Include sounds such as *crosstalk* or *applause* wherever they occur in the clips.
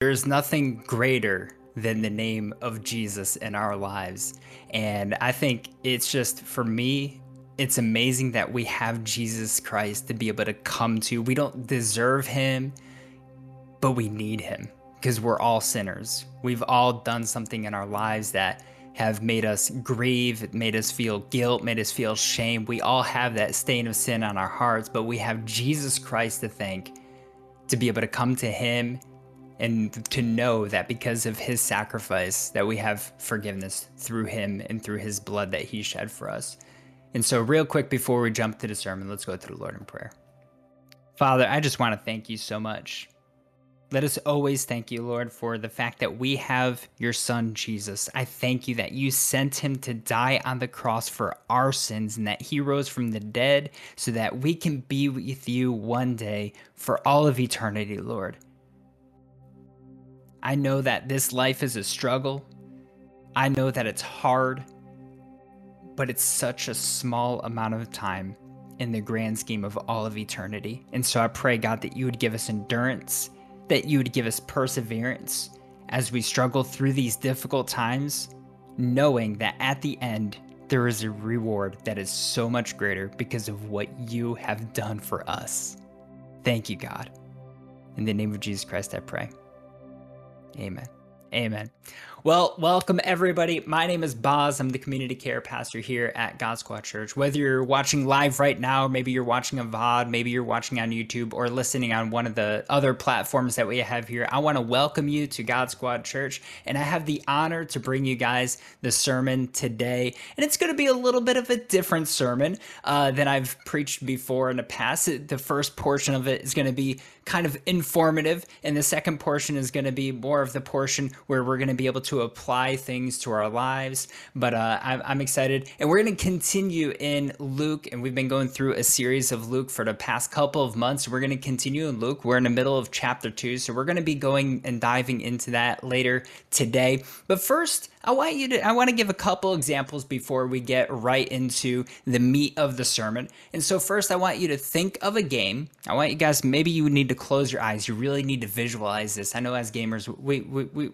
There's nothing greater than the name of Jesus in our lives. And I think it's just for me, it's amazing that we have Jesus Christ to be able to come to. We don't deserve him, but we need him because we're all sinners. We've all done something in our lives that have made us grieve, made us feel guilt, made us feel shame. We all have that stain of sin on our hearts, but we have Jesus Christ to thank to be able to come to him and to know that because of his sacrifice that we have forgiveness through him and through his blood that he shed for us. And so real quick before we jump to the sermon, let's go to the Lord in prayer. Father, I just want to thank you so much. Let us always thank you, Lord, for the fact that we have your son, Jesus. I thank you that you sent him to die on the cross for our sins and that he rose from the dead so that we can be with you one day for all of eternity, Lord. I know that this life is a struggle. I know that it's hard, but it's such a small amount of time in the grand scheme of all of eternity. And so I pray, God, that you would give us endurance, that you would give us perseverance as we struggle through these difficult times, knowing that at the end, there is a reward that is so much greater because of what you have done for us. Thank you, God. In the name of Jesus Christ, I pray. Amen. Amen. Well, welcome everybody. My name is Boz. I'm the community care pastor here at God Squad Church. Whether you're watching live right now, maybe you're watching a VOD, maybe you're watching on YouTube or listening on one of the other platforms that we have here, I want to welcome you to God Squad Church. And I have the honor to bring you guys the sermon today. And it's going to be a little bit of a different sermon uh, than I've preached before in the past. The first portion of it is going to be kind of informative, and the second portion is going to be more of the portion where we're going to be able to to apply things to our lives. But uh, I'm, I'm excited. And we're going to continue in Luke. And we've been going through a series of Luke for the past couple of months. We're going to continue in Luke. We're in the middle of chapter two. So we're going to be going and diving into that later today. But first, I want you to I want to give a couple examples before we get right into the meat of the sermon. And so first I want you to think of a game. I want you guys maybe you need to close your eyes. You really need to visualize this. I know as gamers we we, we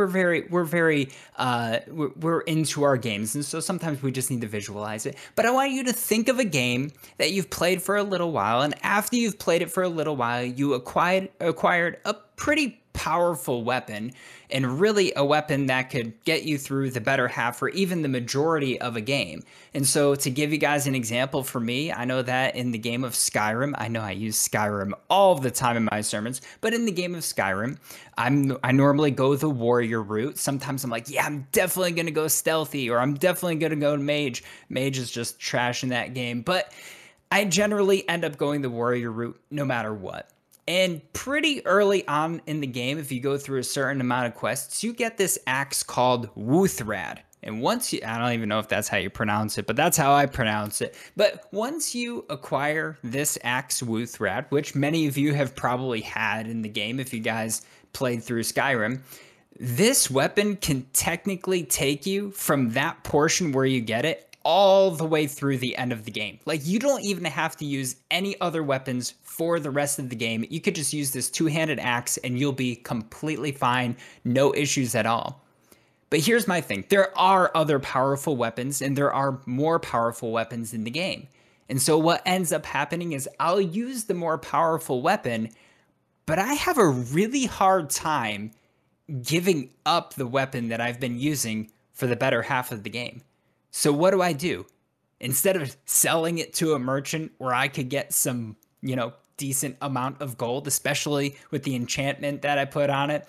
we're very we're very uh, we're, we're, into our games and so sometimes we just need to visualize it. But i want you to think of a game that you've played for a little while and after you've played it for a little while you acquired acquired a pretty powerful weapon and really a weapon that could get you through the better half or even the majority of a game. And so to give you guys an example for me, I know that in the game of Skyrim, I know I use Skyrim all the time in my sermons, but in the game of Skyrim, I'm I normally go the warrior route. Sometimes I'm like, yeah, I'm definitely going to go stealthy or I'm definitely going to go mage. Mage is just trash in that game, but I generally end up going the warrior route no matter what. And pretty early on in the game, if you go through a certain amount of quests, you get this axe called Wuuthrad. And once you, I don't even know if that's how you pronounce it, but that's how I pronounce it. But once you acquire this axe Wuuthrad, which many of you have probably had in the game if you guys played through Skyrim, this weapon can technically take you from that portion where you get it all the way through the end of the game. Like you don't even have to use any other weapons for the rest of the game. You could just use this two-handed axe and you'll be completely fine, no issues at all. But here's my thing. There are other powerful weapons and there are more powerful weapons in the game. And so what ends up happening is I'll use the more powerful weapon, but I have a really hard time giving up the weapon that I've been using for the better half of the game. So what do I do? Instead of selling it to a merchant where I could get some, you know, decent amount of gold, especially with the enchantment that I put on it,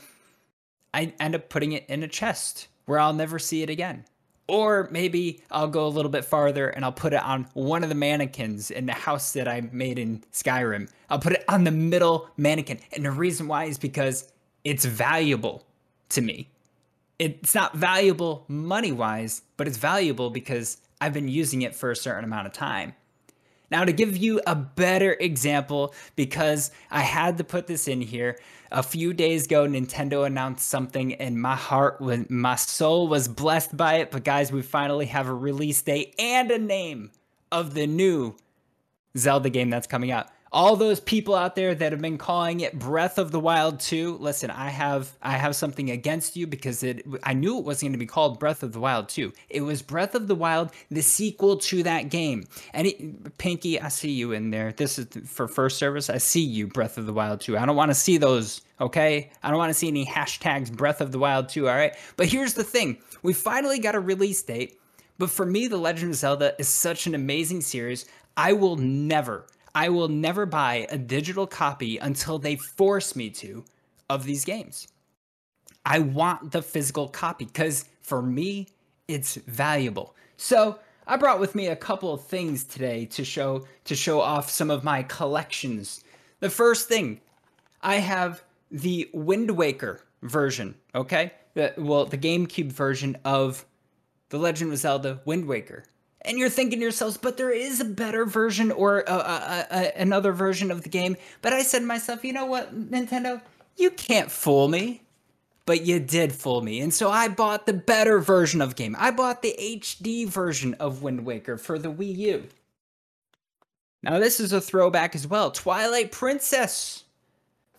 I end up putting it in a chest where I'll never see it again. Or maybe I'll go a little bit farther and I'll put it on one of the mannequins in the house that I made in Skyrim. I'll put it on the middle mannequin. And the reason why is because it's valuable to me it's not valuable money wise, but it's valuable because I've been using it for a certain amount of time. Now, to give you a better example, because I had to put this in here, a few days ago, Nintendo announced something, and my heart was, my soul was blessed by it. But guys, we finally have a release date and a name of the new Zelda game that's coming out all those people out there that have been calling it Breath of the Wild 2, listen, I have I have something against you because it I knew it wasn't going to be called Breath of the Wild 2. It was Breath of the Wild, the sequel to that game. And it, Pinky, I see you in there. This is for first service. I see you Breath of the Wild 2. I don't want to see those, okay? I don't want to see any hashtags Breath of the Wild 2, all right? But here's the thing. We finally got a release date. But for me, The Legend of Zelda is such an amazing series. I will never I will never buy a digital copy until they force me to of these games. I want the physical copy because for me, it's valuable. So I brought with me a couple of things today to show to show off some of my collections. The first thing, I have the Wind Waker version. Okay, the, well, the GameCube version of The Legend of Zelda Wind Waker and you're thinking to yourselves, but there is a better version or a, a, a, another version of the game. But I said to myself, you know what, Nintendo, you can't fool me. But you did fool me. And so I bought the better version of game. I bought the HD version of Wind Waker for the Wii U. Now, this is a throwback as well Twilight Princess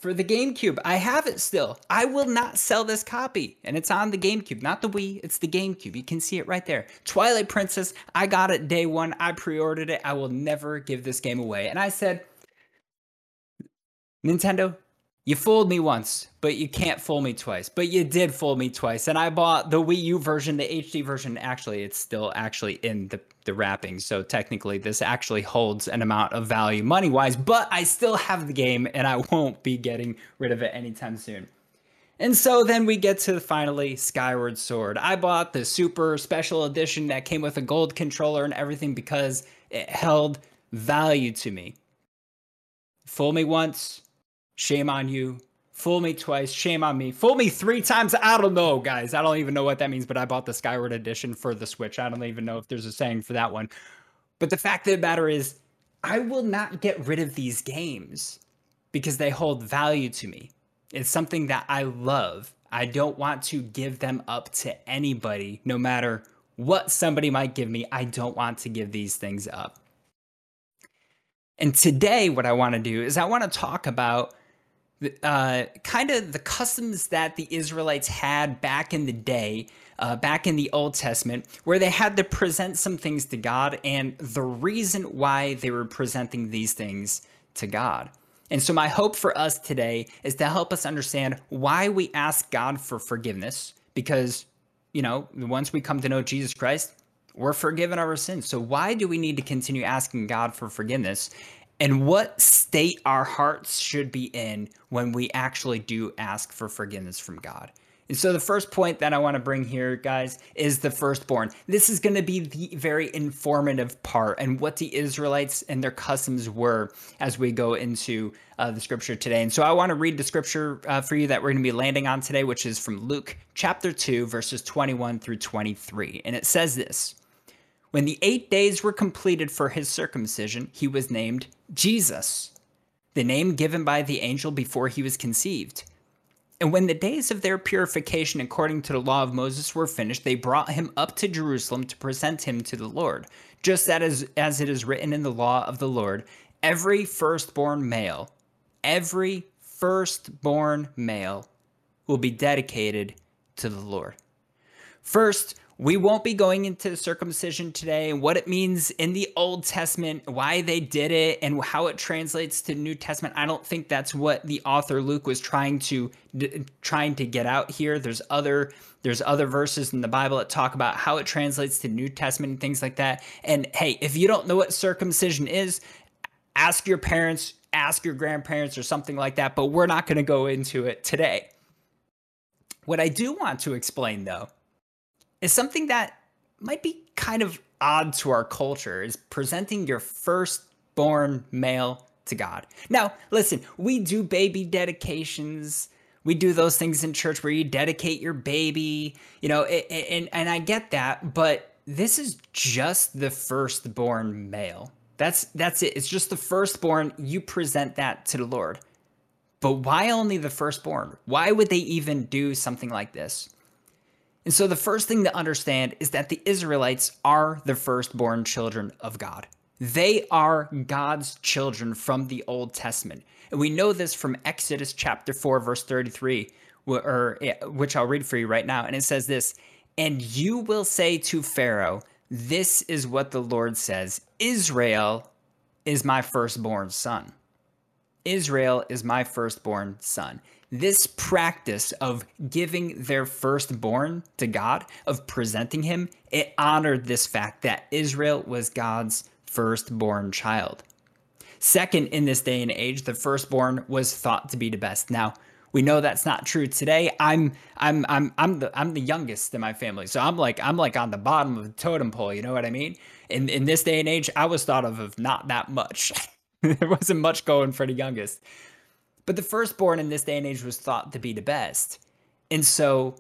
for the GameCube. I have it still. I will not sell this copy. And it's on the GameCube, not the Wii. It's the GameCube. You can see it right there. Twilight Princess. I got it day one. I pre ordered it. I will never give this game away. And I said, Nintendo, you fooled me once, but you can't fool me twice. But you did fool me twice. And I bought the Wii U version, the HD version. Actually, it's still actually in the, the wrapping. So technically, this actually holds an amount of value money wise, but I still have the game and I won't be getting rid of it anytime soon. And so then we get to finally Skyward Sword. I bought the super special edition that came with a gold controller and everything because it held value to me. Fool me once, Shame on you. Fool me twice. Shame on me. Fool me three times. I don't know, guys. I don't even know what that means, but I bought the Skyward Edition for the Switch. I don't even know if there's a saying for that one. But the fact of the matter is, I will not get rid of these games because they hold value to me. It's something that I love. I don't want to give them up to anybody, no matter what somebody might give me. I don't want to give these things up. And today, what I want to do is I want to talk about uh, kind of the customs that the Israelites had back in the day, uh, back in the Old Testament, where they had to present some things to God and the reason why they were presenting these things to God. And so, my hope for us today is to help us understand why we ask God for forgiveness, because, you know, once we come to know Jesus Christ, we're forgiven our sins. So, why do we need to continue asking God for forgiveness? And what state our hearts should be in when we actually do ask for forgiveness from God. And so the first point that I want to bring here, guys, is the firstborn. This is going to be the very informative part and what the Israelites and their customs were as we go into uh, the scripture today. And so I want to read the scripture uh, for you that we're going to be landing on today, which is from Luke chapter 2, verses 21 through 23. And it says this when the eight days were completed for his circumcision, he was named Jesus, the name given by the angel before he was conceived. And when the days of their purification according to the law of Moses were finished, they brought him up to Jerusalem to present him to the Lord, just as, as it is written in the law of the Lord every firstborn male, every firstborn male will be dedicated to the Lord. First, we won't be going into circumcision today and what it means in the Old Testament, why they did it, and how it translates to New Testament. I don't think that's what the author Luke was trying to trying to get out here. There's other there's other verses in the Bible that talk about how it translates to New Testament and things like that. And hey, if you don't know what circumcision is, ask your parents, ask your grandparents, or something like that. But we're not going to go into it today. What I do want to explain though is something that might be kind of odd to our culture is presenting your firstborn male to God. Now, listen, we do baby dedications. We do those things in church where you dedicate your baby, you know, and and I get that, but this is just the firstborn male. That's that's it. It's just the firstborn. You present that to the Lord. But why only the firstborn? Why would they even do something like this? And so the first thing to understand is that the Israelites are the firstborn children of God. They are God's children from the Old Testament. And we know this from Exodus chapter 4, verse 33, or, eh, which I'll read for you right now. And it says this And you will say to Pharaoh, This is what the Lord says Israel is my firstborn son. Israel is my firstborn son. This practice of giving their firstborn to God, of presenting him, it honored this fact that Israel was God's firstborn child. Second, in this day and age, the firstborn was thought to be the best. Now, we know that's not true today. I'm I'm I'm I'm the I'm the youngest in my family. So I'm like I'm like on the bottom of the totem pole, you know what I mean? In in this day and age, I was thought of of not that much. *laughs* there wasn't much going for the youngest. But the firstborn in this day and age was thought to be the best. And so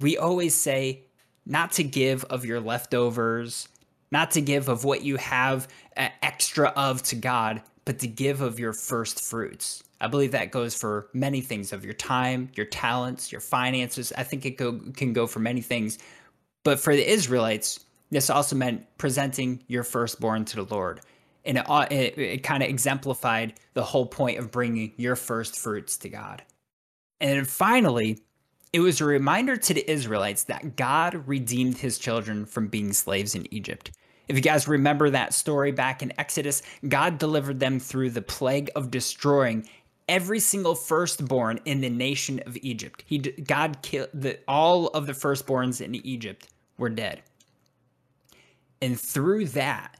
we always say not to give of your leftovers, not to give of what you have uh, extra of to God, but to give of your first fruits. I believe that goes for many things of your time, your talents, your finances. I think it go, can go for many things. But for the Israelites, this also meant presenting your firstborn to the Lord. And it, it, it kind of exemplified the whole point of bringing your first fruits to God. And finally, it was a reminder to the Israelites that God redeemed his children from being slaves in Egypt. If you guys remember that story back in Exodus, God delivered them through the plague of destroying every single firstborn in the nation of Egypt. He God killed the, all of the firstborns in Egypt were dead. And through that,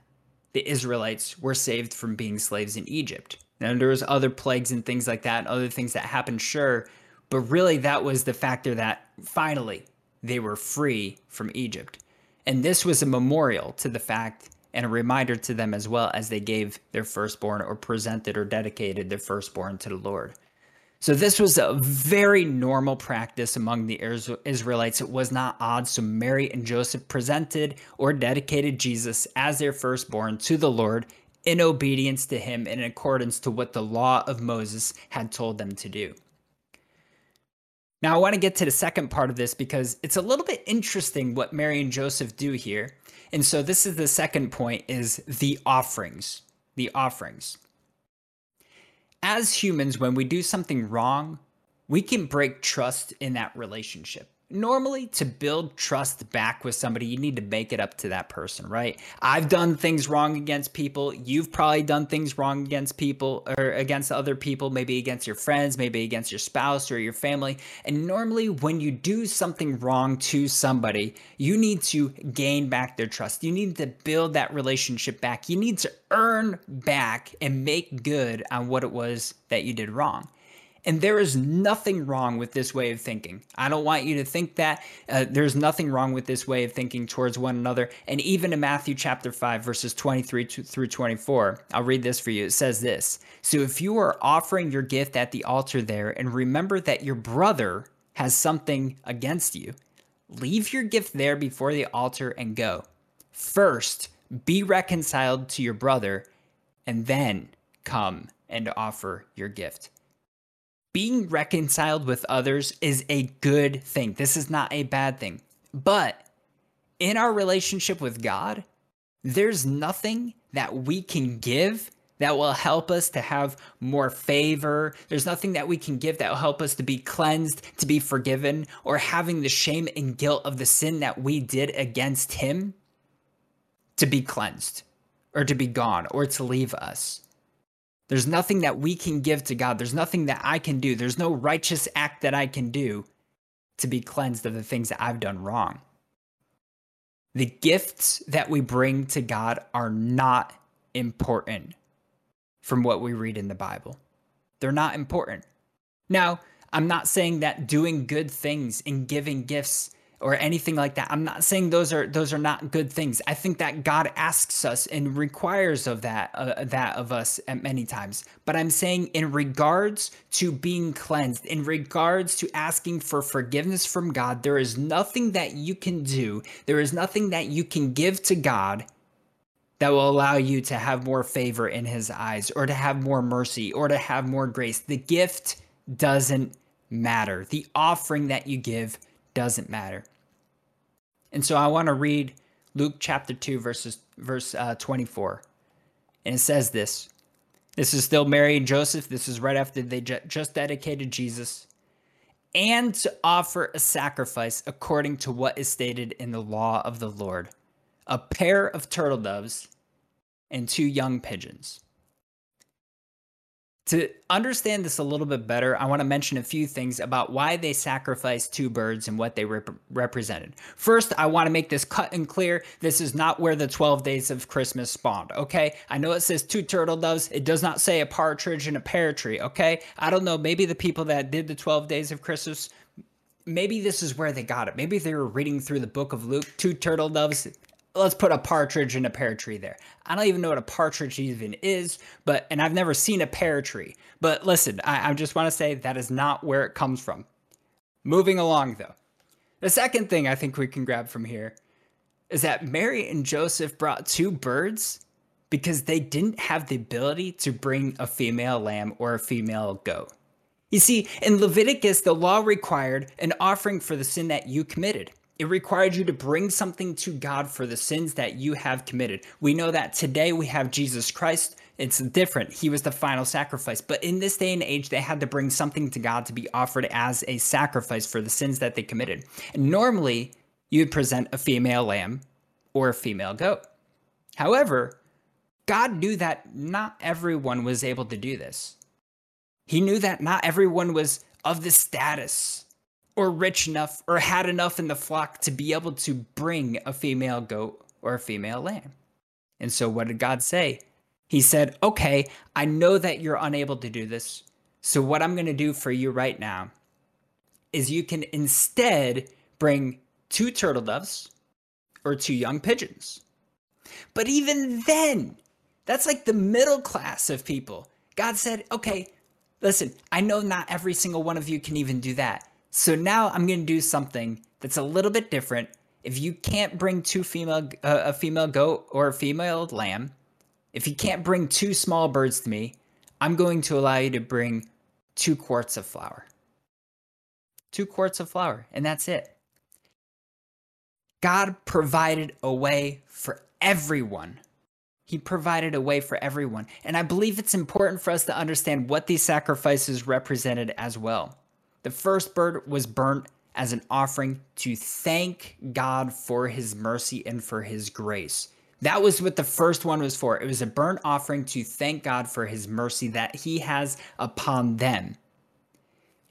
the Israelites were saved from being slaves in Egypt. Now there was other plagues and things like that, other things that happened, sure, but really that was the factor that finally they were free from Egypt. And this was a memorial to the fact and a reminder to them as well as they gave their firstborn or presented or dedicated their firstborn to the Lord. So this was a very normal practice among the Israelites. It was not odd. So Mary and Joseph presented or dedicated Jesus as their firstborn to the Lord in obedience to him in accordance to what the law of Moses had told them to do. Now, I want to get to the second part of this because it's a little bit interesting what Mary and Joseph do here. And so this is the second point is the offerings. The offerings. As humans, when we do something wrong, we can break trust in that relationship normally to build trust back with somebody, you need to make it up to that person, right? I've done things wrong against people. You've probably done things wrong against people or against other people, maybe against your friends, maybe against your spouse or your family. And normally, when you do something wrong to somebody, you need to gain back their trust. You need to build that relationship back. You need to earn back and make good on what it was that you did wrong. And there is nothing wrong with this way of thinking. I don't want you to think that. Uh, there's nothing wrong with this way of thinking towards one another. And even in Matthew chapter 5, verses 23 through 24, I'll read this for you. It says this So if you are offering your gift at the altar there, and remember that your brother has something against you, leave your gift there before the altar and go. First, be reconciled to your brother, and then come and offer your gift being reconciled with others is a good thing. This is not a bad thing. But in our relationship with God, there's nothing that we can give that will help us to have more favor. There's nothing that we can give that will help us to be cleansed, to be forgiven, or having the shame and guilt of the sin that we did against Him to be cleansed, or to be gone, or to leave us. There's nothing that we can give to God. There's nothing that I can do. There's no righteous act that I can do to be cleansed of the things that I've done wrong. The gifts that we bring to God are not important from what we read in the Bible. They're not important. Now, I'm not saying that doing good things and giving gifts or anything like that. I'm not saying those are those are not good things. I think that God asks us and requires of that uh, that of us at many times. But I'm saying in regards to being cleansed, in regards to asking for forgiveness from God, there is nothing that you can do. There is nothing that you can give to God that will allow you to have more favor in his eyes or to have more mercy or to have more grace. The gift doesn't matter. The offering that you give doesn't matter. And so I want to read Luke chapter 2 verses verse uh, 24. And it says this this is still Mary and Joseph. This is right after they just dedicated Jesus. And to offer a sacrifice according to what is stated in the law of the Lord a pair of turtle doves and two young pigeons. To understand this a little bit better, I want to mention a few things about why they sacrificed two birds and what they rep- represented. First, I want to make this cut and clear. This is not where the 12 days of Christmas spawned, okay? I know it says two turtle doves. It does not say a partridge and a pear tree, okay? I don't know. Maybe the people that did the 12 days of Christmas, maybe this is where they got it. Maybe they were reading through the book of Luke, two turtle doves let's put a partridge and a pear tree there. I don't even know what a partridge even is, but and I've never seen a pear tree. But listen, I, I just want to say that is not where it comes from. Moving along though. The second thing I think we can grab from here is that Mary and Joseph brought two birds because they didn't have the ability to bring a female lamb or a female goat. You see, in Leviticus, the law required an offering for the sin that you committed. It required you to bring something to God for the sins that you have committed. We know that today we have Jesus Christ. It's different. He was the final sacrifice. But in this day and age, they had to bring something to God to be offered as a sacrifice for the sins that they committed. And normally, you would present a female lamb or a female goat. However, God knew that not everyone was able to do this. He knew that not everyone was of the status or rich enough or had enough in the flock to be able to bring a female goat or a female lamb. And so, what did God say? He said, Okay, I know that you're unable to do this. So, what I'm going to do for you right now is you can instead bring two turtle doves or two young pigeons. But even then, that's like the middle class of people. God said, Okay, listen, I know not every single one of you can even do that. So now I'm going to do something that's a little bit different. If you can't bring two female uh, a female goat or a female lamb, if you can't bring two small birds to me, I'm going to allow you to bring two quarts of flour. Two quarts of flour, and that's it. God provided a way for everyone. He provided a way for everyone. And I believe it's important for us to understand what these sacrifices represented as well. The first bird was burnt as an offering to thank God for his mercy and for his grace. That was what the first one was for. It was a burnt offering to thank God for his mercy that he has upon them.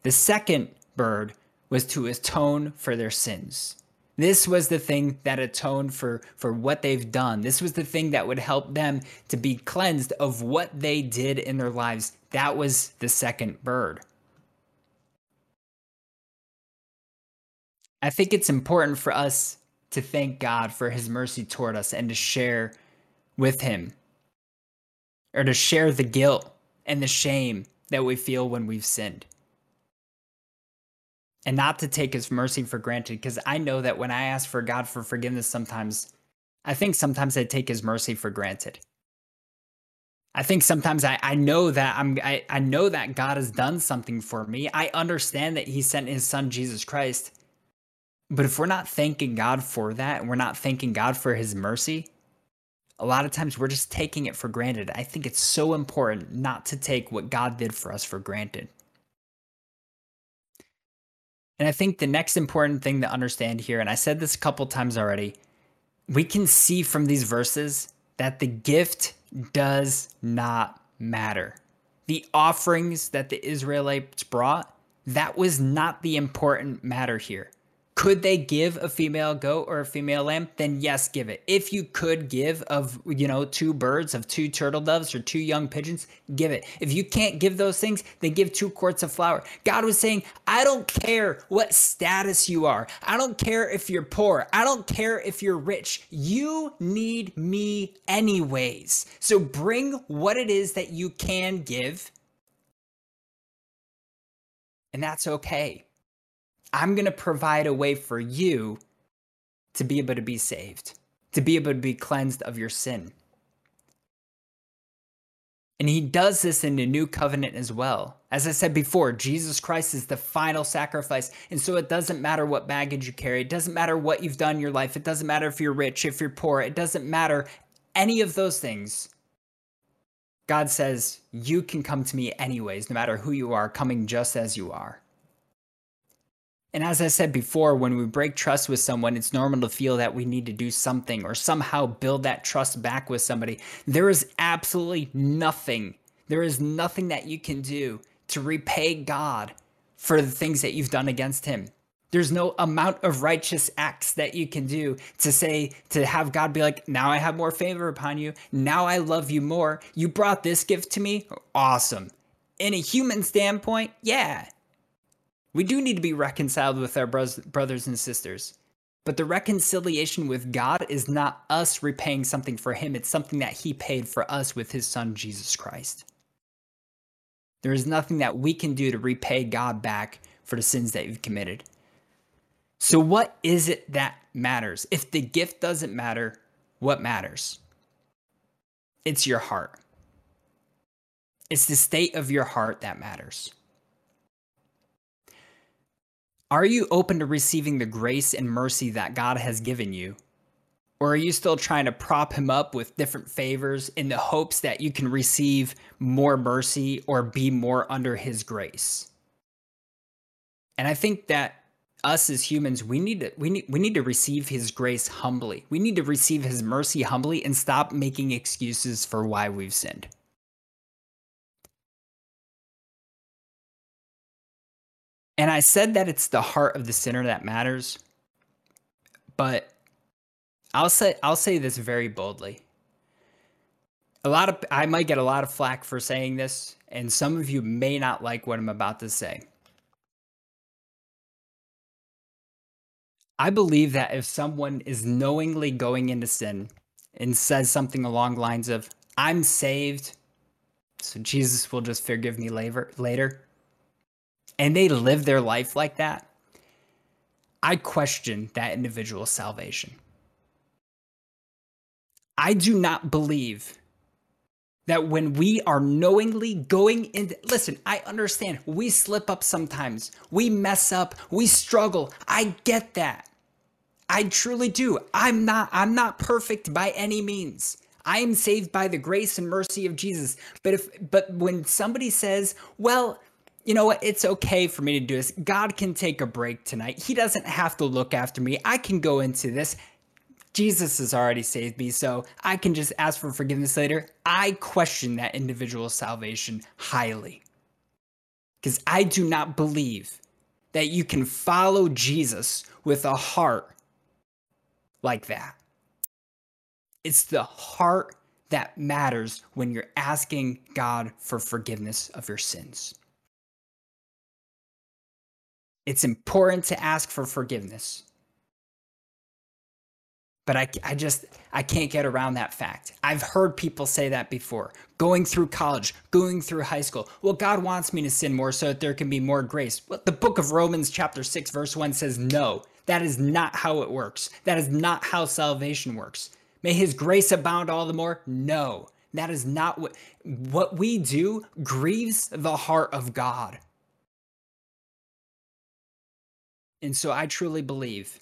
The second bird was to atone for their sins. This was the thing that atoned for, for what they've done. This was the thing that would help them to be cleansed of what they did in their lives. That was the second bird. I think it's important for us to thank God for his mercy toward us and to share with him or to share the guilt and the shame that we feel when we've sinned. And not to take his mercy for granted because I know that when I ask for God for forgiveness sometimes I think sometimes I take his mercy for granted. I think sometimes I, I know that I'm I, I know that God has done something for me. I understand that he sent his son Jesus Christ but if we're not thanking God for that and we're not thanking God for his mercy, a lot of times we're just taking it for granted. I think it's so important not to take what God did for us for granted. And I think the next important thing to understand here, and I said this a couple times already, we can see from these verses that the gift does not matter. The offerings that the Israelites brought, that was not the important matter here. Could they give a female goat or a female lamb? Then yes, give it. If you could give of, you know, two birds, of two turtle doves or two young pigeons, give it. If you can't give those things, then give two quarts of flour. God was saying, I don't care what status you are. I don't care if you're poor. I don't care if you're rich. You need me anyways. So bring what it is that you can give. And that's okay. I'm going to provide a way for you to be able to be saved, to be able to be cleansed of your sin. And he does this in the new covenant as well. As I said before, Jesus Christ is the final sacrifice. And so it doesn't matter what baggage you carry. It doesn't matter what you've done in your life. It doesn't matter if you're rich, if you're poor. It doesn't matter any of those things. God says, You can come to me anyways, no matter who you are, coming just as you are. And as I said before, when we break trust with someone, it's normal to feel that we need to do something or somehow build that trust back with somebody. There is absolutely nothing, there is nothing that you can do to repay God for the things that you've done against Him. There's no amount of righteous acts that you can do to say, to have God be like, now I have more favor upon you. Now I love you more. You brought this gift to me. Awesome. In a human standpoint, yeah. We do need to be reconciled with our brothers and sisters. But the reconciliation with God is not us repaying something for Him, it's something that He paid for us with His Son, Jesus Christ. There is nothing that we can do to repay God back for the sins that you've committed. So, what is it that matters? If the gift doesn't matter, what matters? It's your heart. It's the state of your heart that matters. Are you open to receiving the grace and mercy that God has given you? Or are you still trying to prop him up with different favors in the hopes that you can receive more mercy or be more under his grace? And I think that us as humans, we need to we need we need to receive his grace humbly. We need to receive his mercy humbly and stop making excuses for why we've sinned. And I said that it's the heart of the sinner that matters. But I'll say I'll say this very boldly. A lot of I might get a lot of flack for saying this, and some of you may not like what I'm about to say. I believe that if someone is knowingly going into sin and says something along the lines of, I'm saved, so Jesus will just forgive me later, and they live their life like that, I question that individual's salvation. I do not believe that when we are knowingly going in listen i understand we slip up sometimes we mess up we struggle i get that I truly do. I'm not I'm not perfect by any means. I am saved by the grace and mercy of Jesus. But if but when somebody says, "Well, you know what? It's okay for me to do this. God can take a break tonight. He doesn't have to look after me. I can go into this. Jesus has already saved me, so I can just ask for forgiveness later." I question that individual's salvation highly. Cuz I do not believe that you can follow Jesus with a heart like that. It's the heart that matters when you're asking God for forgiveness of your sins. It's important to ask for forgiveness. But I, I just, I can't get around that fact. I've heard people say that before. Going through college, going through high school. Well, God wants me to sin more so that there can be more grace. Well, the book of Romans, chapter 6, verse 1 says no. That is not how it works. That is not how salvation works. May his grace abound all the more? No. That is not what what we do grieves the heart of God. And so I truly believe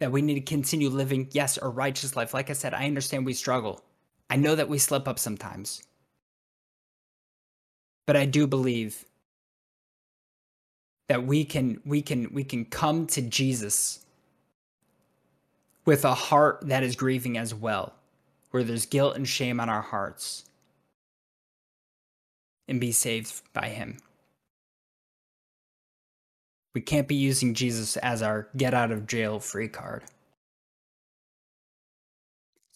that we need to continue living, yes, a righteous life. Like I said, I understand we struggle. I know that we slip up sometimes. But I do believe that we can we can we can come to Jesus with a heart that is grieving as well, where there's guilt and shame on our hearts, and be saved by him. We can't be using Jesus as our get out of jail free card.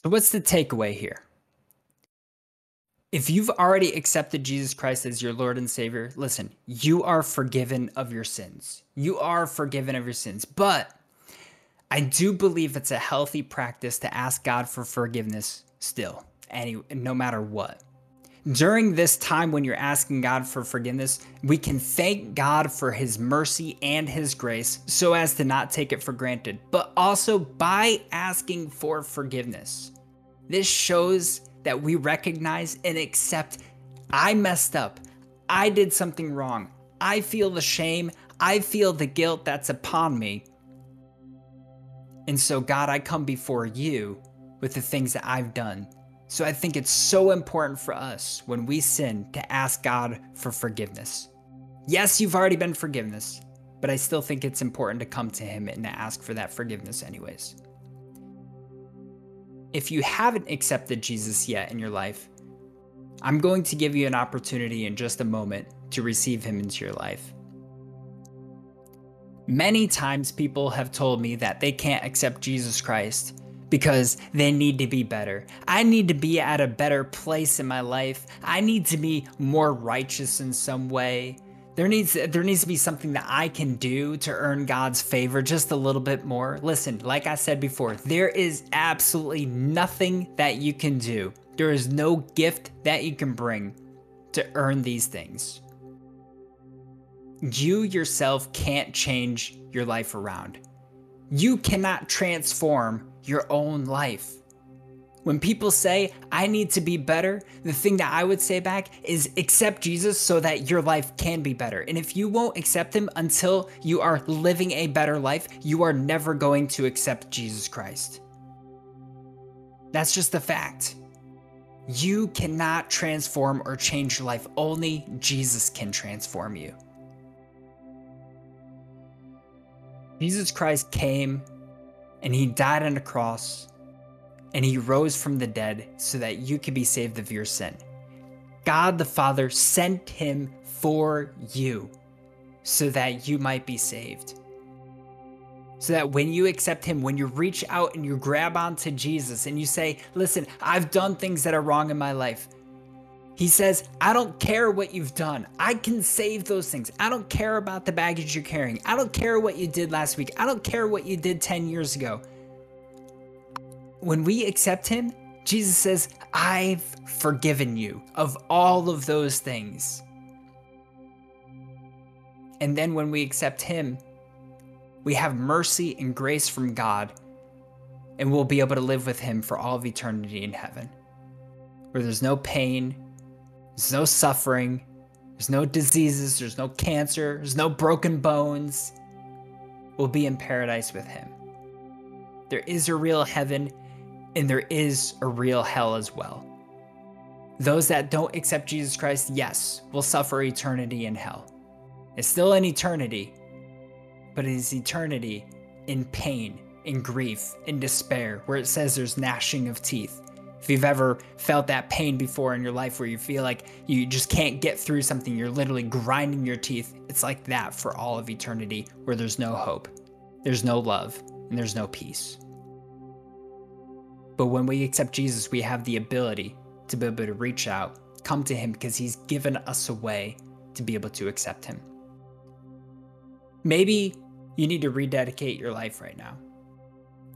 So, what's the takeaway here? if you've already accepted Jesus Christ as your Lord and Savior, listen, you are forgiven of your sins. You are forgiven of your sins. But I do believe it's a healthy practice to ask God for forgiveness still, any no matter what. During this time when you're asking God for forgiveness, we can thank God for his mercy and his grace so as to not take it for granted, but also by asking for forgiveness. This shows that we recognize and accept I messed up. I did something wrong. I feel the shame. I feel the guilt that's upon me. And so, God, I come before you with the things that I've done So I think it's so important for us when we sin to ask God for forgiveness. Yes, you've already been forgiveness, but I still think it's important to come to Him and to ask for that forgiveness, anyways. If you haven't accepted Jesus yet in your life, I'm going to give you an opportunity in just a moment to receive Him into your life. Many times people have told me that they can't accept Jesus Christ because they need to be better. I need to be at a better place in my life. I need to be more righteous in some way. There needs there needs to be something that I can do to earn God's favor just a little bit more. Listen, like I said before, there is absolutely nothing that you can do. There is no gift that you can bring to earn these things. You yourself can't change your life around. You cannot transform your own life. When people say, I need to be better, the thing that I would say back is accept Jesus so that your life can be better. And if you won't accept him until you are living a better life, you are never going to accept Jesus Christ. That's just the fact. You cannot transform or change your life, only Jesus can transform you. Jesus Christ came and he died on a cross and he rose from the dead so that you could be saved of your sin. God the Father sent him for you so that you might be saved. So that when you accept him, when you reach out and you grab onto Jesus and you say, Listen, I've done things that are wrong in my life. He says, I don't care what you've done. I can save those things. I don't care about the baggage you're carrying. I don't care what you did last week. I don't care what you did 10 years ago when we accept him, Jesus says, I've forgiven you of all of those things. And then when we accept him, we have mercy and grace from God, and we'll be able to live with him for all of eternity in heaven, where there's no pain, there's no suffering, there's no diseases, there's no cancer, there's no broken bones. We'll be in paradise with him. There is a real heaven and there is a real hell as well. Those that don't accept Jesus Christ, yes, will suffer eternity in hell. It's still an eternity, but it is eternity in pain, in grief, in despair, where it says there's gnashing of teeth. If you've ever felt that pain before in your life where you feel like you just can't get through something, you're literally grinding your teeth, it's like that for all of eternity, where there's no hope, there's no love, and there's no peace. But when we accept Jesus, we have the ability to be able to reach out, come to Him because He's given us a way to be able to accept Him. Maybe you need to rededicate your life right now.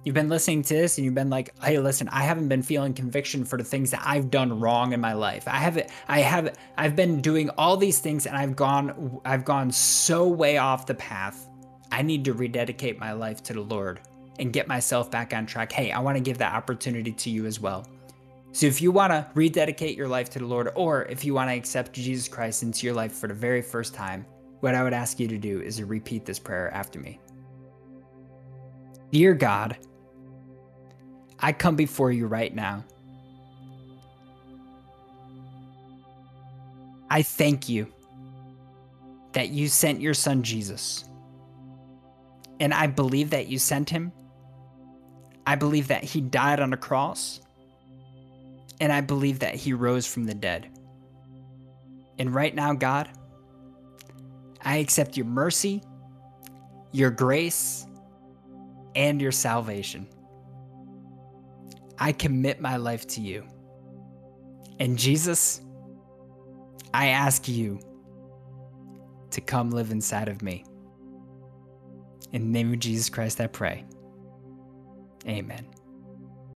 You've been listening to this and you've been like, "Hey, listen, I haven't been feeling conviction for the things that I've done wrong in my life. I haven't I have I've been doing all these things and I've gone I've gone so way off the path. I need to rededicate my life to the Lord and get myself back on track, hey, I want to give that opportunity to you as well. So if you want to rededicate your life to the Lord, or if you want to accept Jesus Christ into your life for the very first time, what I would ask you to do is to repeat this prayer after me. Dear God, I come before you right now. I thank you that you sent your son Jesus. And I believe that you sent him I believe that he died on a cross, and I believe that he rose from the dead. And right now, God, I accept your mercy, your grace, and your salvation. I commit my life to you. And Jesus, I ask you to come live inside of me. In the name of Jesus Christ, I pray. Amen.